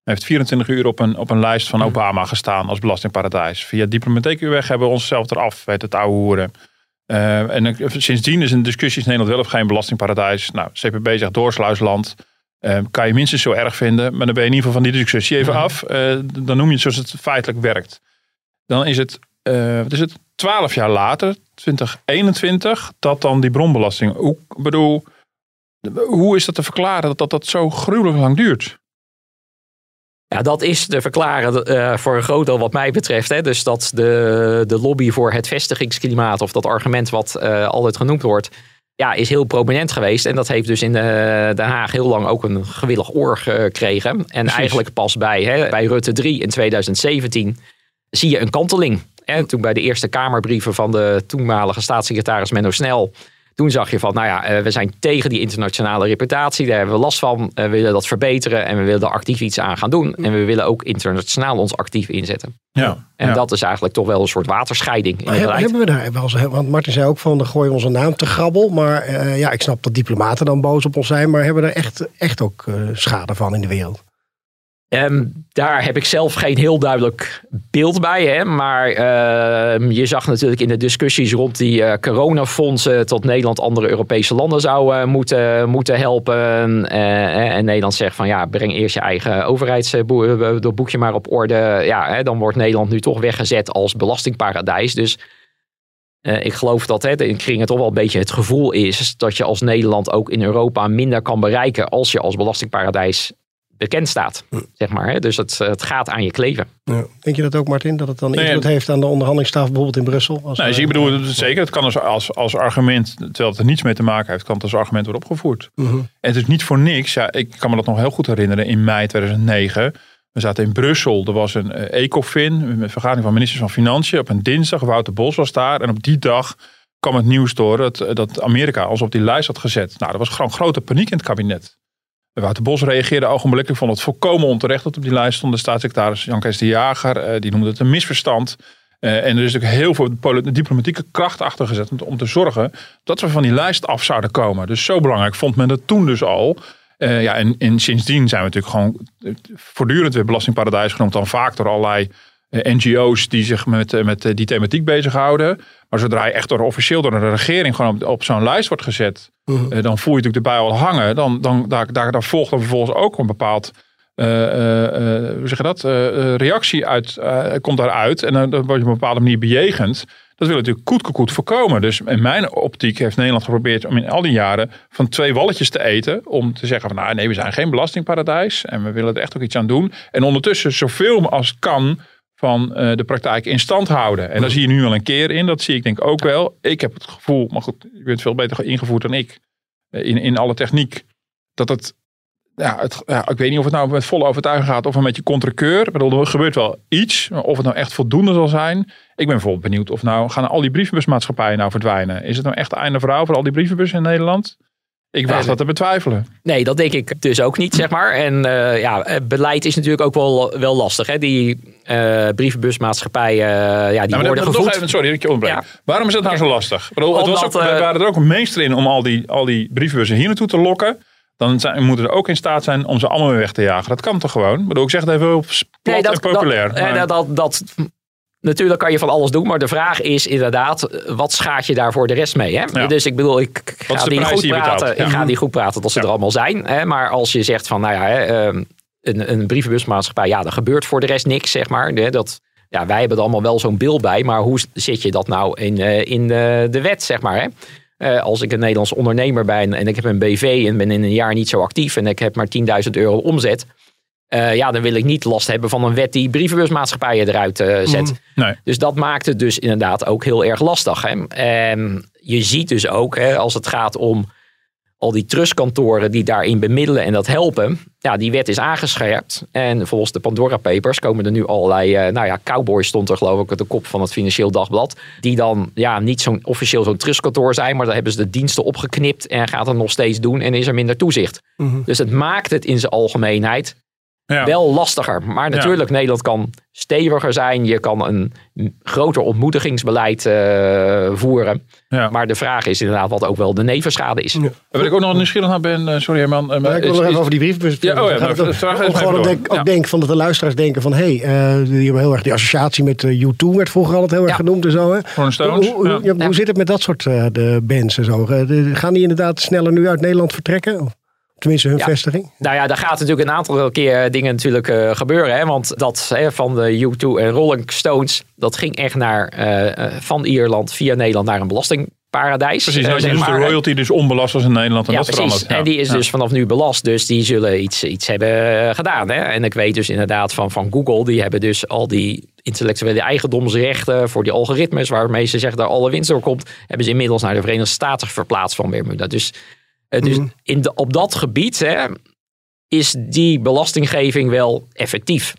A: heeft 24 uur op een, op een lijst van Obama gestaan als belastingparadijs. Via diplomatieke weg hebben we onszelf eraf, weet het oude hoeren. Uh, en sindsdien is een discussie in Nederland wel of geen belastingparadijs. Nou, CPB zegt doorsluisland. Uh, kan je minstens zo erg vinden, maar dan ben je in ieder geval van die discussie even af. Uh, dan noem je het zoals het feitelijk werkt. Dan is het, wat is het, 12 jaar later, 2021, dat dan die bronbelasting. Hoe, bedoel, hoe is dat te verklaren dat dat, dat zo gruwelijk lang duurt?
D: Ja, dat is te verklaren uh, voor een groot deel wat mij betreft. Hè. Dus dat de, de lobby voor het vestigingsklimaat, of dat argument wat uh, altijd genoemd wordt, ja, is heel prominent geweest. En dat heeft dus in de, Den Haag heel lang ook een gewillig oor gekregen. En eigenlijk pas bij, hè, bij Rutte 3 in 2017 zie je een kanteling. En toen bij de eerste Kamerbrieven van de toenmalige staatssecretaris Menno Snel toen zag je van, nou ja, eh, we zijn tegen die internationale reputatie. Daar hebben we last van. We willen dat verbeteren en we willen er actief iets aan gaan doen. En we willen ook internationaal ons actief inzetten.
A: Ja,
D: en dat is eigenlijk toch wel een soort waterscheiding. In
C: hebben, hebben we daar wel eens, want Martin zei ook van, dan gooien we onze naam te grabbel. Maar uh, ja, ik snap dat diplomaten dan boos op ons zijn. Maar hebben we er echt, echt ook uh, schade van in de wereld?
D: Um, daar heb ik zelf geen heel duidelijk beeld bij. Hè? Maar uh, je zag natuurlijk in de discussies rond die uh, coronafondsen tot Nederland andere Europese landen zou uh, moeten, moeten helpen. en Nederland zegt van ja, breng eerst je eigen overheidsboekje maar op orde. Ja, hè, dan wordt Nederland nu toch weggezet als belastingparadijs. Dus ik geloof dat het in kringen toch wel een beetje het gevoel is dat je als Nederland ook in Europa minder kan bereiken als je als belastingparadijs bekend staat. Zeg maar, hè? Dus het, het gaat aan je kleven.
C: Ja. Denk je dat ook, Martin? Dat het dan invloed nee, heeft aan de onderhandelingstafel bijvoorbeeld in Brussel?
A: Als nee, dus ik bedoel, zeker. Het kan als, als, als argument, terwijl het er niets mee te maken heeft, kan het als argument worden opgevoerd. Uh -huh. En het is niet voor niks. Ja, ik kan me dat nog heel goed herinneren. In mei 2009. We zaten in Brussel. Er was een uh, ECOFIN, een vergadering van ministers van Financiën. Op een dinsdag. Wouter Bos was daar. En op die dag kwam het nieuws door dat, dat Amerika ons op die lijst had gezet. Nou, er was gewoon grote paniek in het kabinet. Wouter Bos reageerde ogenblikkelijk, vond het volkomen onterecht dat op die lijst stond de staatssecretaris Jan Kees de Jager. eh, die noemde het een misverstand. Eh, en er is natuurlijk heel veel diplomatieke kracht achter gezet om te, zorgen dat we van die lijst af zouden komen. Dus zo belangrijk vond men het toen dus al. Eh, ja, en, en sindsdien zijn we natuurlijk gewoon voortdurend weer belastingparadijs genoemd. Dan vaak door allerlei NGO's die zich met, eh, met eh, die thematiek bezighouden. Maar zodra je echt door officieel door de regering gewoon op, op zo'n lijst wordt gezet, eh, dan voel je natuurlijk erbij al hangen. Dan, dan daar, daar, daar volgt dan vervolgens ook een bepaald eh, eh, eh, hoe zeg je dat? Eh, eh, reactie uit, eh, komt daaruit. En dan, word je op een bepaalde manier bejegend. Dat wil natuurlijk koet koet voorkomen. Dus in mijn optiek heeft Nederland geprobeerd om in al die jaren van twee walletjes te eten. Om te zeggen van nou nee, we zijn geen belastingparadijs. En we willen er echt ook iets aan doen. En ondertussen zoveel als kan van eh, de praktijk in stand houden. En daar zie je nu wel een keer in. Dat zie ik denk ik ook wel. Ik heb het gevoel, maar goed, je bent veel beter ingevoerd dan ik. eh, In, in alle techniek. Dat het ja, het, ja, ik weet niet of het nou met volle overtuiging gaat of een beetje contrekeur. Ik bedoel, er gebeurt wel iets. Maar of het nou echt voldoende zal zijn. Ik ben bijvoorbeeld benieuwd of nou gaan al die brievenbusmaatschappijen nou verdwijnen. Is het nou echt einde verhaal voor al die brievenbussen in Nederland? Ik
D: Nee,
A: dat te betwijfelen.
D: Nee, dat denk ik dus ook niet, zeg maar. En eh, ja, eh, beleid is natuurlijk ook wel, wel lastig. Hè? Die eh brievenbusmaatschappijen, ja, die
A: Nou, maar
D: worden gevoed.
A: even, sorry dat ik je onderbreek.
D: Ja.
A: Waarom is dat nou zo lastig? Bedoel, het was ook, we waren er ook een meester in om al die, al die brievenbussen hier naartoe te lokken. Dan zijn, moeten we er ook in staat zijn om ze allemaal weer weg te jagen. Dat kan toch gewoon? Ik bedoel, ik zeg het even op plat en populair.
D: Dat,
A: maar-
D: dat, dat, natuurlijk kan je van alles doen, maar de vraag is inderdaad, eh, wat schaadt je daar voor de rest mee? Hè?
A: Ja.
D: Dus ik bedoel, ik ga die goed praten.
A: Ja.
D: Ik ga die goed praten dat ze
A: Ja.
D: er allemaal zijn. Hè? Maar als je zegt van, nou ja, hè, ehm, een, een brievenbusmaatschappij, ja, er gebeurt voor de rest niks, zeg maar. Dat, ja, wij hebben er allemaal wel zo'n beeld bij, maar hoe zit je dat nou in, eh, in de, de wet, zeg maar? Hè? Eh, als ik een Nederlands ondernemer ben en ik heb een BV en ben in een jaar niet zo actief en ik heb maar 10.000 euro omzet. Eh, ja, dan wil ik niet last hebben van een wet die brievenbusmaatschappijen eruit eh, zet.
A: Nee.
D: Dus dat maakt het dus inderdaad ook heel erg lastig. Hè? En je ziet dus ook, hè, als het gaat om al die trustkantoren die daarin bemiddelen en dat helpen. Ja, die wet is aangescherpt. En volgens de Pandora Papers komen er nu allerlei, eh, nou ja, Cowboys stond er geloof ik op de kop van het Financieel Dagblad. Die dan ja, niet zo'n officieel zo'n trustkantoor zijn, maar dan hebben ze de diensten opgeknipt en gaat het nog steeds doen en is er minder toezicht. Dus het maakt het in zijn algemeenheid
A: ja.
D: wel lastiger. Maar natuurlijk, Nederland kan steviger zijn. Je kan een groter ontmoedigingsbeleid eh, voeren.
A: Ja.
D: Maar de vraag is inderdaad wat ook wel de nevenschade is.
A: Wat ik ook nog nieuwsgierig naar ben, eh, sorry Herman. eh,
C: Maar ik wil nog even
A: is-
C: over die briefbus.
A: Ja, oh ja,
C: het
A: vraag
C: gewoon denk, ook
A: Ja.
C: denk van dat de luisteraars denken van... hé, hey, eh, die hebben heel erg die associatie met eh, U2 werd vroeger altijd heel erg genoemd en zo. Hè?
A: Stones,
C: Hoe, hoe,
A: ja.
C: ja, hoe zit het met dat soort de bands en zo? De- gaan die inderdaad sneller nu uit Nederland vertrekken? Tenminste hun
D: Ja.
C: vestiging?
D: Nou ja, daar gaat natuurlijk een aantal keer dingen natuurlijk eh, gebeuren. Hè? Want dat hè, van de U2 en Rolling Stones, dat ging echt naar, eh, eh, van Ierland via Nederland naar een belastingparadijs.
A: Precies, nou, dus de
D: maar,
A: royalty dus onbelast was in Nederland. En
D: Ja,
A: dat
D: precies.
A: verandert. Ja.
D: En die is
A: Ja.
D: dus vanaf nu belast. Dus die zullen iets, iets hebben gedaan. Hè? En ik weet dus inderdaad van, van Google. Die hebben dus al die intellectuele eigendomsrechten voor die algoritmes. Waarmee ze zeggen dat alle winst door komt. Hebben ze inmiddels naar de Verenigde Staten verplaatst van Bermuda. Dus, eh, dus in de, op dat gebied hè, is die belastinggeving wel effectief.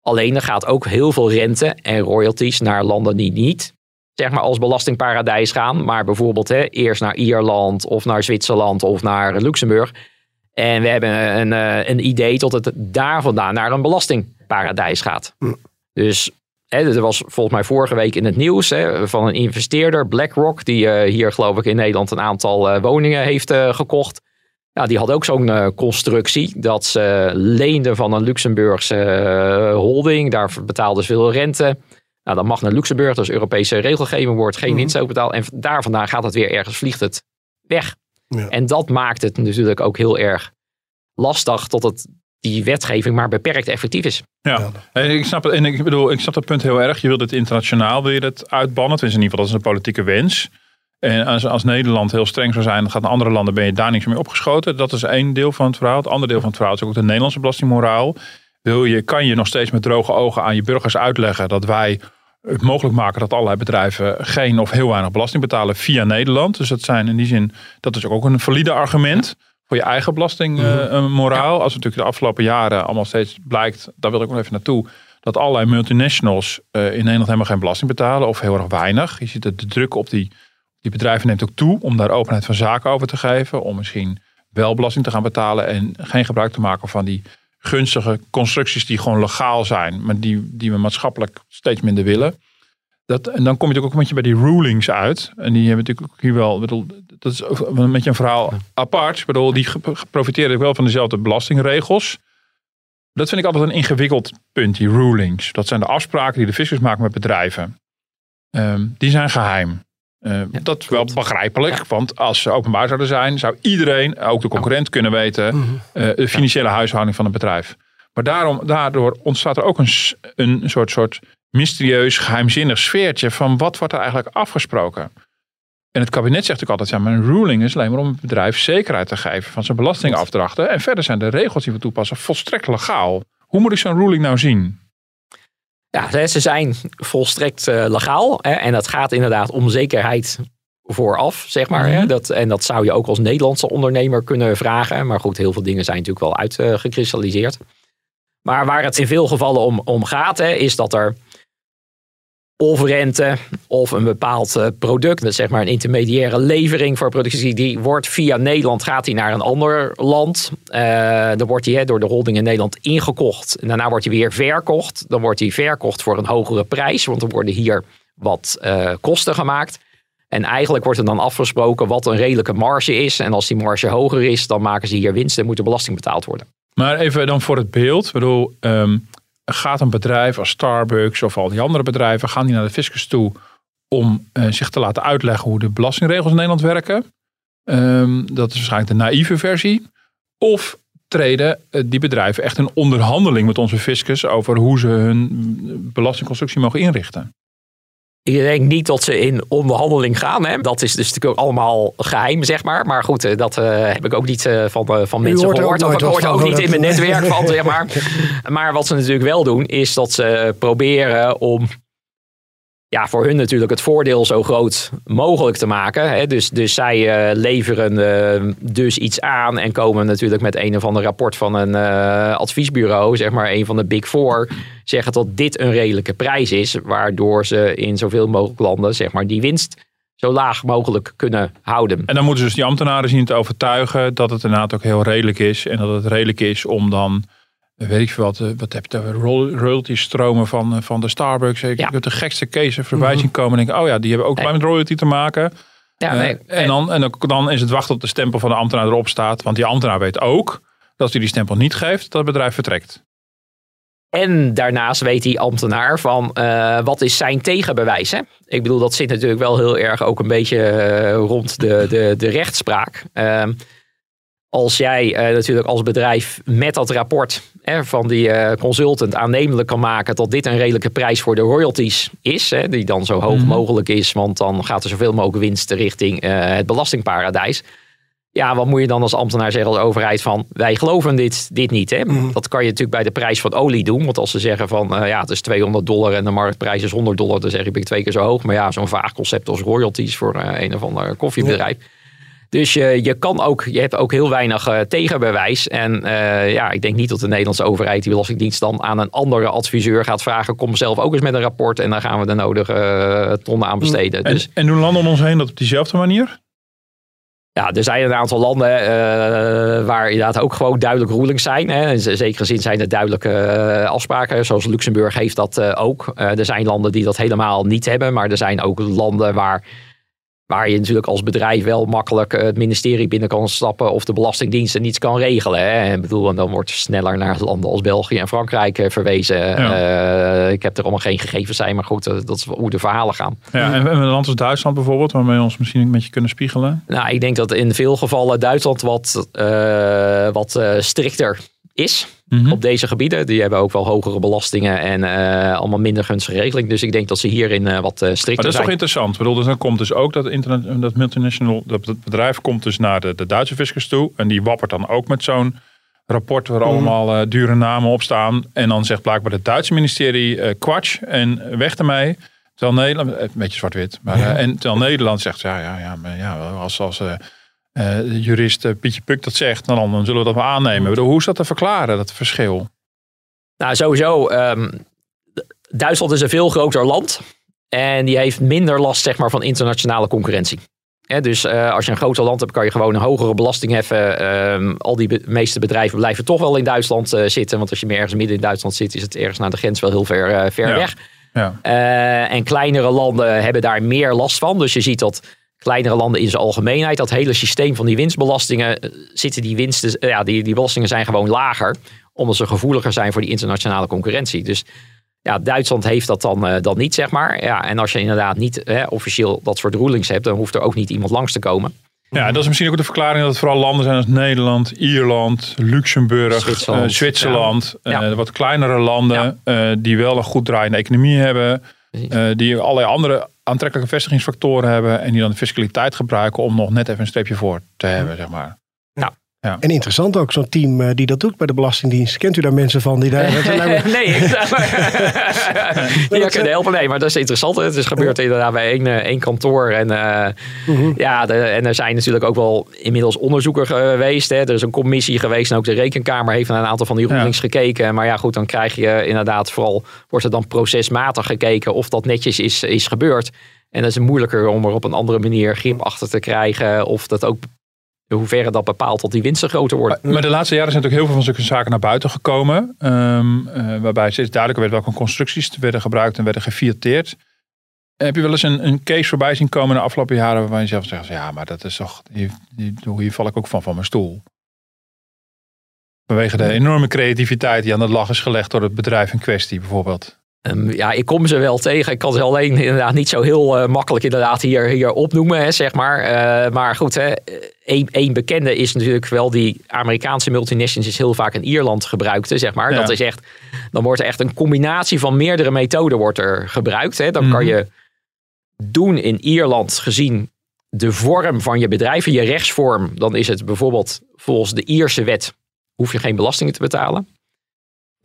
D: Alleen er gaat ook heel veel rente en royalties naar landen die niet zeg maar als belastingparadijs gaan. Maar bijvoorbeeld hè, eerst naar Ierland of naar Zwitserland of naar Luxemburg. En we hebben een, eh, een idee tot het daar vandaan naar een belastingparadijs gaat. Dus hè, er was volgens mij vorige week in het nieuws van een investeerder, BlackRock, die eh, hier geloof ik in Nederland een aantal eh, woningen heeft eh, gekocht. Ja, die had ook zo'n constructie dat ze leenden van een Luxemburgse holding. Daar betaalden ze veel rente. Nou, dan mag naar Luxemburg, dus Europese regelgeving, wordt geen winst ook betaald. En daar vandaan gaat het weer ergens, vliegt het weg.
C: Ja.
D: En dat maakt het natuurlijk ook heel erg lastig tot het, die wetgeving maar beperkt effectief is.
A: Ja, en ik snap het. En ik bedoel, ik snap dat punt heel erg. Je wilt het internationaal, wil je het uitbannen. Tenminste, in ieder geval, dat is een politieke wens. En als, als Nederland heel streng zou zijn, dan gaat naar andere landen, ben je daar niks mee opgeschoten. Dat is één deel van het verhaal. Het andere deel van het verhaal is ook de Nederlandse belastingmoraal. Wil je, kan je nog steeds met droge ogen aan je burgers uitleggen dat wij het mogelijk maken dat allerlei bedrijven geen of heel weinig belasting betalen via Nederland. Dus dat zijn in die zin, dat is ook een valide argument voor je eigen belastingmoraal. Als het natuurlijk de afgelopen jaren allemaal steeds blijkt, daar wil ik nog even naartoe, dat allerlei multinationals eh, in Nederland helemaal geen belasting betalen of heel erg weinig. Je ziet de, de druk op die, die bedrijven neemt ook toe om daar openheid van zaken over te geven. Om misschien wel belasting te gaan betalen en geen gebruik te maken van die gunstige constructies die gewoon legaal zijn, maar die, die we maatschappelijk steeds minder willen. Dat, en dan kom je natuurlijk ook een beetje bij die rulings uit. En die hebben natuurlijk ook hier wel, bedoel, dat is een beetje een verhaal apart. Ik bedoel, die profiteren wel van dezelfde belastingregels. Dat vind ik altijd een ingewikkeld punt, die rulings. Dat zijn de afspraken die de fiscus maakt met bedrijven. Ehm, die zijn geheim. Uh, dat is wel begrijpelijk, want als ze openbaar zouden zijn, zou iedereen, ook de concurrent, kunnen weten uh, de financiële huishouding van een bedrijf. Maar daarom, daardoor ontstaat er ook een, een soort, soort mysterieus, geheimzinnig sfeertje van wat wordt er eigenlijk afgesproken. En het kabinet zegt ook altijd, ja, maar een ruling is alleen maar om het bedrijf zekerheid te geven van zijn belastingafdrachten. En verder zijn de regels die we toepassen volstrekt legaal. Hoe moet ik zo'n ruling nou zien?
D: Ja, ze zijn volstrekt uh, legaal. Hè, en dat gaat inderdaad om zekerheid vooraf, zeg maar. hè, mhm. dat, en dat zou je ook als Nederlandse ondernemer kunnen vragen. Maar goed, heel veel dingen zijn natuurlijk wel uitgekristalliseerd. Maar waar het in veel gevallen om, om gaat, hè, is dat er of rente of een bepaald uh, product, zeg maar een intermediaire levering voor productie, die wordt via Nederland, gaat die naar een ander land. Uh, dan wordt die door de holding in Nederland ingekocht. En daarna wordt die weer verkocht. Dan wordt die verkocht voor een hogere prijs, want er worden hier wat uh, kosten gemaakt. En eigenlijk wordt er dan afgesproken wat een redelijke marge is. En als die marge hoger is, dan maken ze hier winst en moet er belasting betaald worden.
A: Maar even dan voor het beeld. Ik bedoel, um, gaat een bedrijf als Starbucks of al die andere bedrijven, gaan die naar de fiscus toe om uh, zich te laten uitleggen hoe de belastingregels in Nederland werken. Um, dat is waarschijnlijk de naïeve versie. Of treden uh, die bedrijven echt een onderhandeling met onze fiscus over hoe ze hun belastingconstructie mogen inrichten.
D: Ik denk niet dat ze in onderhandeling gaan. Hè. Dat is dus natuurlijk ook allemaal geheim, zeg maar. Maar goed, eh, dat uh, heb ik ook niet uh, van, van mensen gehoord. Of ik hoor ook niet in mijn netwerk van, zeg maar. Maar wat ze natuurlijk wel doen, is dat ze proberen om ja, voor hun natuurlijk het voordeel zo groot mogelijk te maken. Hè. Dus, dus zij uh, leveren uh, dus iets aan en komen natuurlijk met een of ander rapport van een uh, adviesbureau, zeg maar een van de Big Four, zeggen dat dit een redelijke prijs is, waardoor ze in zoveel mogelijk landen zeg maar, die winst zo laag mogelijk kunnen houden.
A: En dan moeten dus die ambtenaren zien te overtuigen dat het inderdaad ook heel redelijk is en dat het redelijk is om dan weet ik veel wat, eh, wat heb je royalty stromen van, eh, van de Starbucks. Ik heb de gekste cases voorbij mhm. zien komen en denk oh ja, die hebben ook nee. met royalty te maken. Ja, eh, nee, en dan, en dan is het wachten tot de stempel van de ambtenaar erop staat. Want die ambtenaar weet ook dat als hij die stempel niet geeft, dat het bedrijf vertrekt.
D: En daarnaast weet die ambtenaar van wat is zijn tegenbewijs. Hè? Ik bedoel, dat zit natuurlijk wel heel erg ook een beetje rond de, de, de rechtspraak. Uh, als jij uh, natuurlijk als bedrijf met dat rapport hè, van die uh, consultant aannemelijk kan maken dat dit een redelijke prijs voor de royalties is, hè, die dan zo hoog mhm. mogelijk is, want dan gaat er zoveel mogelijk winst richting uh, het belastingparadijs. Ja, wat moet je dan als ambtenaar zeggen als overheid van wij geloven dit, dit niet. Hè? Mhm. Dat kan je natuurlijk bij de prijs van olie doen. Want als ze zeggen van ja, het is 200 dollar en de marktprijs is 100 dollar, dan zeg ik, ik twee keer zo hoog. Maar ja, zo'n vaag concept als royalties voor een of ander koffiebedrijf. Dus je, je, kan ook, je hebt ook heel weinig uh, tegenbewijs. En uh, ja, ik denk niet dat de Nederlandse overheid, die Belastingdienst, dan aan een andere adviseur gaat vragen: kom zelf ook eens met een rapport en dan gaan we de nodige uh, tonnen aan besteden.
A: En,
D: dus,
A: en doen landen om ons heen dat op diezelfde manier?
D: Ja, er zijn een aantal landen waar inderdaad ook gewoon duidelijk rulings zijn. Hè. In zekere zin zijn er duidelijke afspraken. Zoals Luxemburg heeft dat ook. er zijn landen die dat helemaal niet hebben. Maar er zijn ook landen waar Waar je natuurlijk als bedrijf wel makkelijk eh, het ministerie binnen kan stappen of de Belastingdienst niets kan regelen. Hè. Ik bedoel, en dan wordt sneller naar landen als België en Frankrijk eh, verwezen. Uh, ik heb er allemaal geen gegevens zijn, maar goed, dat is hoe de verhalen gaan.
A: Ja, en een land als Duitsland bijvoorbeeld, waarmee we ons misschien een beetje kunnen spiegelen?
D: Nou, ik denk dat in veel gevallen Duitsland wat, wat strikter is mhm. op deze gebieden. Die hebben ook wel hogere belastingen en uh, allemaal minder gunstige regeling. Dus ik denk dat ze hierin uh, wat uh, strikter zijn.
A: Maar dat is toch interessant? Ik bedoel, dus dan komt dus ook dat, internet, dat multinational, dat bedrijf komt dus naar de, de Duitse fiscus toe. En die wappert dan ook met zo'n rapport waar mhm. allemaal dure namen op staan. En dan zegt blijkbaar het Duitse ministerie kwatsch en weg ermee. Terwijl Nederland, een beetje zwart-wit, maar en terwijl Nederland zegt ja, ja, ja, maar ja als, als uh, de jurist uh, Pietje Puk dat zegt, dan, dan zullen we dat wel aannemen. Hoe is dat te verklaren, dat verschil?
D: Nou, sowieso. Um, Duitsland is een veel groter land. En die heeft minder last zeg maar, van internationale concurrentie. Dus eh, als je een groter land hebt, kan je gewoon een hogere belasting heffen. Ehm, al die be- meeste bedrijven blijven toch wel in Duitsland eh, zitten. Want als je meer ergens midden in Duitsland zit, is het ergens naar de grens wel heel ver, eh, ver
A: Ja.
D: weg.
A: Ja.
D: Eh, en kleinere landen hebben daar meer last van. Dus je ziet dat kleinere landen in zijn algemeenheid, dat hele systeem van die winstbelastingen, eh, zitten die winsten, eh, ja, die, die belastingen zijn gewoon lager. Omdat ze gevoeliger zijn voor die internationale concurrentie. Dus ja, Duitsland heeft dat dan, eh, dan niet, zeg maar. Ja, en als je inderdaad niet hè, officieel dat soort rulings hebt, dan hoeft er ook niet iemand langs te komen.
A: Ja, dat is misschien ook de verklaring dat het vooral landen zijn als Nederland, Ierland, Luxemburg,
D: Zwitserland.
A: Zwitserland, Zwitserland
D: Ja.
A: de wat kleinere landen die wel een goed draaiende economie hebben, Eh, die allerlei andere aantrekkelijke vestigingsfactoren hebben en die dan de fiscaliteit gebruiken om nog net even een streepje voor te hebben, zeg maar.
C: En interessant ook, zo'n team eh, die dat doet bij de Belastingdienst. Kent u daar mensen van die daar...
D: nee, ik, die ja, kunnen helpen. Nee, maar dat is interessant. Het is gebeurd inderdaad bij één, eh, één kantoor. En, eh,
C: Mhm.
D: ja, de, en er zijn natuurlijk ook wel inmiddels onderzoekers geweest. Hè. Er is een commissie geweest en ook de rekenkamer heeft naar een aantal van die
A: Ja.
D: rulings gekeken. Maar ja, goed, dan krijg je inderdaad vooral, wordt er dan procesmatig gekeken of dat netjes is, is gebeurd. En dat is moeilijker om er op een andere manier grip achter te krijgen. Of dat ook, in hoeverre dat bepaalt dat die winsten groter worden.
A: Maar de laatste jaren zijn natuurlijk heel veel van zulke zaken naar buiten gekomen. ehm, eh, waarbij steeds duidelijker werd welke constructies er werden gebruikt en werden gefiateerd. Heb je wel eens een, een case voorbij zien komen de afgelopen jaren waarvan je zelf zegt, ja, maar dat is toch, hier, hier, val ik ook van van mijn stoel. Vanwege de enorme creativiteit die aan de lag is gelegd door het bedrijf in kwestie bijvoorbeeld.
D: Ehm, ja, ik kom ze wel tegen. Ik kan ze alleen inderdaad niet zo heel eh, makkelijk inderdaad hier, hier opnoemen, hè, zeg maar. Eh, maar goed, hè, één, één bekende is natuurlijk wel die Amerikaanse multinationals is heel vaak in Ierland gebruikt, hè, zeg maar.
A: Ja.
D: Dat is echt, dan wordt er echt een combinatie van meerdere methoden wordt er gebruikt. Hè. Dan kan
A: Mhm.
D: je doen in Ierland gezien de vorm van je bedrijf, je rechtsvorm. Dan is het bijvoorbeeld volgens de Ierse wet hoef je geen belastingen te betalen.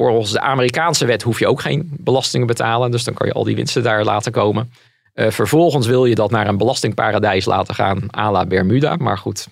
D: Volgens de Amerikaanse wet hoef je ook geen belastingen betalen. Dus dan kan je al die winsten daar laten komen. Eh, vervolgens wil je dat naar een belastingparadijs laten gaan, à la Bermuda. Maar goed,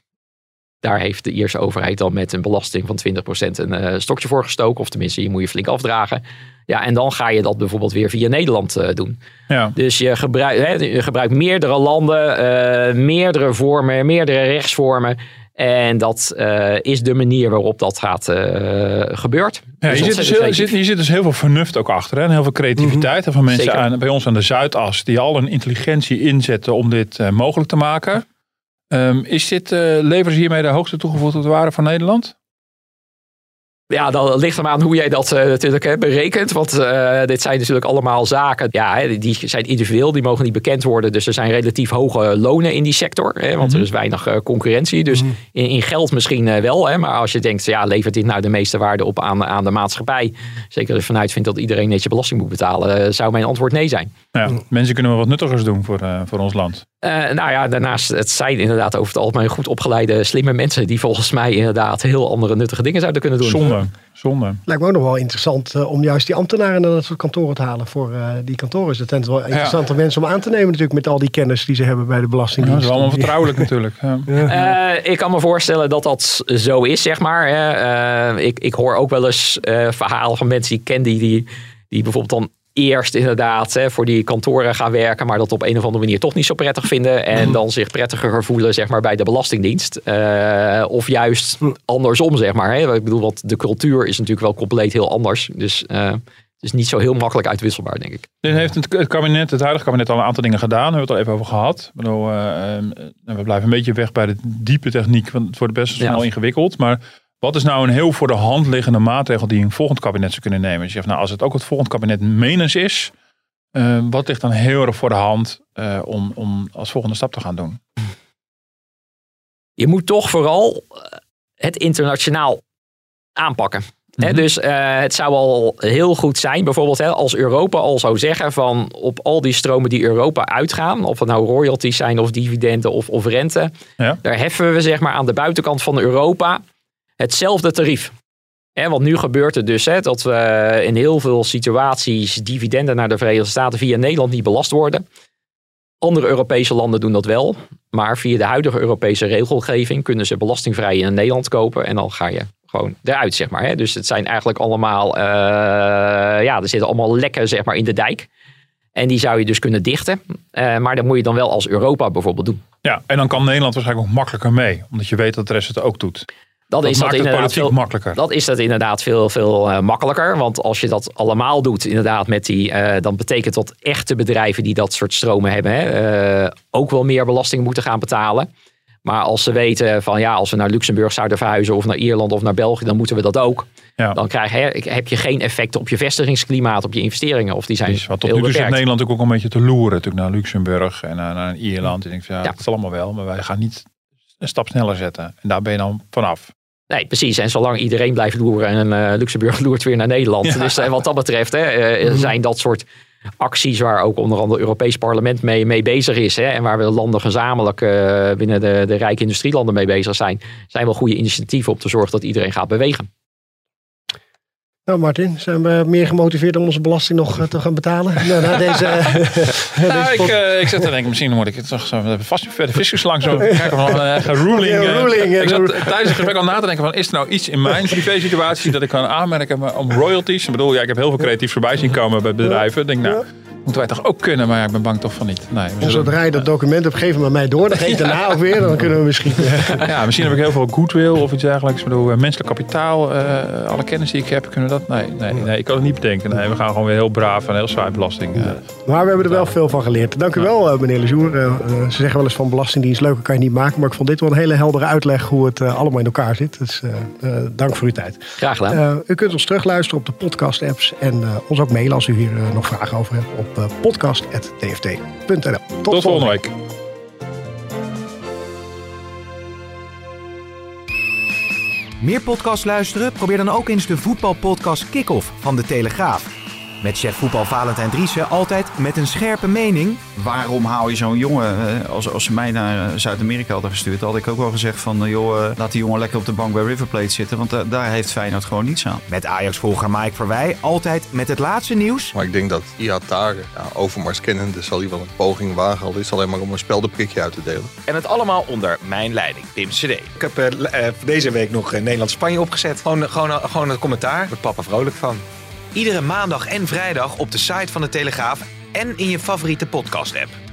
D: daar heeft de Ierse overheid dan met een belasting van 20% een eh, stokje voor gestoken. Of tenminste, je moet je flink afdragen. Ja, en dan ga je dat bijvoorbeeld weer via Nederland eh, doen.
A: Ja,
D: Dus je gebruikt, hè, je gebruikt meerdere landen, meerdere vormen, meerdere rechtsvormen. En dat eh, is de manier waarop dat gaat eh gebeurt.
A: ja
D: Dus
A: je, zit dus heel, zit, je zit dus heel veel vernuft ook achter hè? en heel veel creativiteit. Van mensen
D: Zeker.
A: aan, bij ons aan de Zuidas die al een intelligentie inzetten om dit eh, mogelijk te maken. Ehm, is dit, leveren ze hiermee de hoogste toegevoegde waarde van Nederland?
D: Ja, dan ligt er aan hoe jij dat eh, natuurlijk hè, berekent. Want eh, dit zijn natuurlijk allemaal zaken. Ja, hè, die zijn individueel, die mogen niet bekend worden. Dus er zijn relatief hoge lonen in die sector. Hè, want er is weinig eh, concurrentie. Dus in, in geld misschien eh, wel. Hè, maar als je denkt, ja, levert dit nou de meeste waarde op aan, aan de maatschappij? Zeker als je vanuit vindt dat iedereen netjes belasting moet betalen. zou mijn antwoord nee zijn.
A: Ja, mensen kunnen wel wat nuttigers doen voor, eh, voor ons land.
D: Eh, nou ja, daarnaast, het zijn inderdaad over het algemeen goed opgeleide, slimme mensen. Die volgens mij inderdaad heel andere nuttige dingen zouden kunnen doen.
A: Zonde, zonde.
C: Lijkt me ook nog wel interessant eh, om juist die ambtenaren naar dat soort kantoren te halen. Voor eh, die kantoren is het wel interessante mensen om aan te nemen natuurlijk met al die kennis die ze hebben bij de
A: Ja, dat
C: Belastingdienst.
A: is allemaal vertrouwelijk natuurlijk. Ja.
D: Eh, ik kan me voorstellen dat dat zo is, zeg maar. hè. Eh, ik, ik hoor ook wel eens eh, verhalen van mensen die ik ken die, die, die bijvoorbeeld dan eerst inderdaad hè, voor die kantoren gaan werken, maar dat op een of andere manier toch niet zo prettig vinden en dan zich prettiger voelen zeg maar, bij de Belastingdienst. Eh, of juist andersom, zeg maar. Hè. Ik bedoel, want de cultuur is natuurlijk wel compleet heel anders. Dus eh, het is niet zo heel makkelijk uitwisselbaar, denk ik.
A: Dit heeft het kabinet, het huidige kabinet, al een aantal dingen gedaan. Daar hebben we het al even over gehad. Ik bedoel, eh, eh, we blijven een beetje weg bij de diepe techniek, want het wordt best wel
D: Ja.
A: snel ingewikkeld. Maar wat is nou een heel voor de hand liggende maatregel die een volgend kabinet zou kunnen nemen? Dus je zegt, nou, als het ook het volgend kabinet menens is, eh, wat ligt dan heel erg voor de hand eh, om, om als volgende stap te gaan doen?
D: je moet toch vooral eh, het internationaal aanpakken.
A: Mhm.
D: dus het zou al heel goed zijn, bijvoorbeeld als Europa al zou zeggen van op al die stromen die Europa uitgaan, of het nou royalties zijn of dividenden of, of rente,
A: Ja.
D: daar heffen we zeg maar aan de buitenkant van Europa hetzelfde tarief. Hè, want nu gebeurt het dus hè, dat we in heel veel situaties dividenden naar de Verenigde Staten via Nederland niet belast worden. Andere Europese landen doen dat wel. Maar via de huidige Europese regelgeving kunnen ze belastingvrij in Nederland kopen. En dan ga je gewoon eruit, zeg maar. Hè? Dus het zijn eigenlijk allemaal, eh, ja, er zitten allemaal lekken zeg maar, in de dijk. En die zou je dus kunnen dichten. Uh, maar dat moet je dan wel als Europa bijvoorbeeld doen.
A: Ja, en dan kan Nederland waarschijnlijk ook makkelijker mee. Omdat je weet dat de rest het ook doet.
D: Dat,
A: dat
D: is
A: maakt
D: dat
A: het
D: inderdaad veel,
A: makkelijker.
D: Dat is dat inderdaad veel, veel uh, makkelijker. Want als je dat allemaal doet, inderdaad, met die, uh, dan betekent dat echte bedrijven die dat soort stromen hebben, hè, uh, ook wel meer belasting moeten gaan betalen. Maar als ze weten van ja, als we naar Luxemburg zouden verhuizen of naar Ierland of naar België, dan moeten we dat ook.
A: Ja.
D: Dan krijg je, heb je geen effect op je vestigingsklimaat, op je investeringen. Of die zijn
A: Precies, wat tot
D: heel
A: nu toe zit. Nederland ook een beetje te loeren. Natuurlijk naar Luxemburg en naar, naar Ierland. Denkt van, ja,
D: Ja.
A: dat is allemaal wel. Maar wij gaan niet een stap sneller zetten. En daar ben je dan vanaf.
D: Nee, precies. En zolang iedereen blijft loeren en eh, Luxemburg loert weer naar Nederland.
A: Ja.
D: Dus eh, wat dat betreft hè, eh, zijn dat soort acties waar ook onder andere het Europees Parlement mee, mee bezig is. Hè, en waar we landen gezamenlijk binnen de, de rijke industrielanden mee bezig zijn. Zijn wel goede initiatieven om te zorgen dat iedereen gaat bewegen.
C: Nou Martin, zijn we meer gemotiveerd om onze belasting nog eh, te gaan betalen? Nou, na deze,
A: Nou, ik, eh, ik zat te denken, misschien moet ik het toch zo, we hebben vast verder fiscus langs zo kijken van een ruling.
C: Ja,
A: eh.
C: ruling,
A: ik zat
C: de-
A: tijdens het gesprek al na te denken van, is er nou iets in mijn privé situatie dat ik kan aanmerken om royalties? Ik bedoel, ja, ik heb heel veel creatief voorbij zien komen bij bedrijven. Ik denk, nou, moeten wij toch ook kunnen? Maar ik ben bang toch van niet. Nee, we
C: en zodra je dat document hebt, geef hem aan mij door. Dan geef ik daarna ook weer. Dan kunnen we misschien...
A: Ja, misschien heb ik heel veel goodwill of iets dergelijks. Ik bedoel, eh, menselijk kapitaal, eh, alle kennis die ik heb, kunnen we dat? Nee, nee, nee, ik kan het niet bedenken. Nee, we gaan gewoon weer heel braaf en heel saai belasting. eh.
C: Maar we hebben er wel veel van geleerd. Dank u wel, meneer Lejour. Ze zeggen wel eens van belastingdienst, leuker kan je niet maken. Maar ik vond dit wel een hele heldere uitleg hoe het allemaal in elkaar zit. Dus dank voor uw tijd.
D: Graag gedaan.
C: Eh, u kunt ons terugluisteren op de podcast-apps. En eh, ons ook mailen als u hier nog vragen over hebt op eh, podcast.dft.nl. Tot,
A: Tot volgende week.
E: Meer podcasts luisteren? Probeer dan ook eens de voetbalpodcast Kick-Off van De Telegraaf. Met chef voetbal Valentijn Driessen altijd met een scherpe mening.
F: Waarom haal je zo'n jongen? eh, Als, als ze mij naar eh, Zuid-Amerika hadden gestuurd, had ik ook wel gezegd van... eh, joh, laat die jongen lekker op de bank bij River Plate zitten. Want daar heeft Feyenoord gewoon niets aan.
E: Met Ajax-volger Mike Verwij altijd met het laatste nieuws.
G: Maar ik denk dat Ihatare, ja, Overmars kennende, zal hij wel een poging wagen. Al is het alleen maar om een speldenprikje uit te delen.
H: En het allemaal onder mijn leiding, Pim CD. Ik heb deze week nog Nederland-Spanje opgezet. Gewoon, gewoon, gewoon een commentaar. Daar wordt papa vrolijk van. Iedere maandag en vrijdag op de site van de Telegraaf en in je favoriete podcast-app.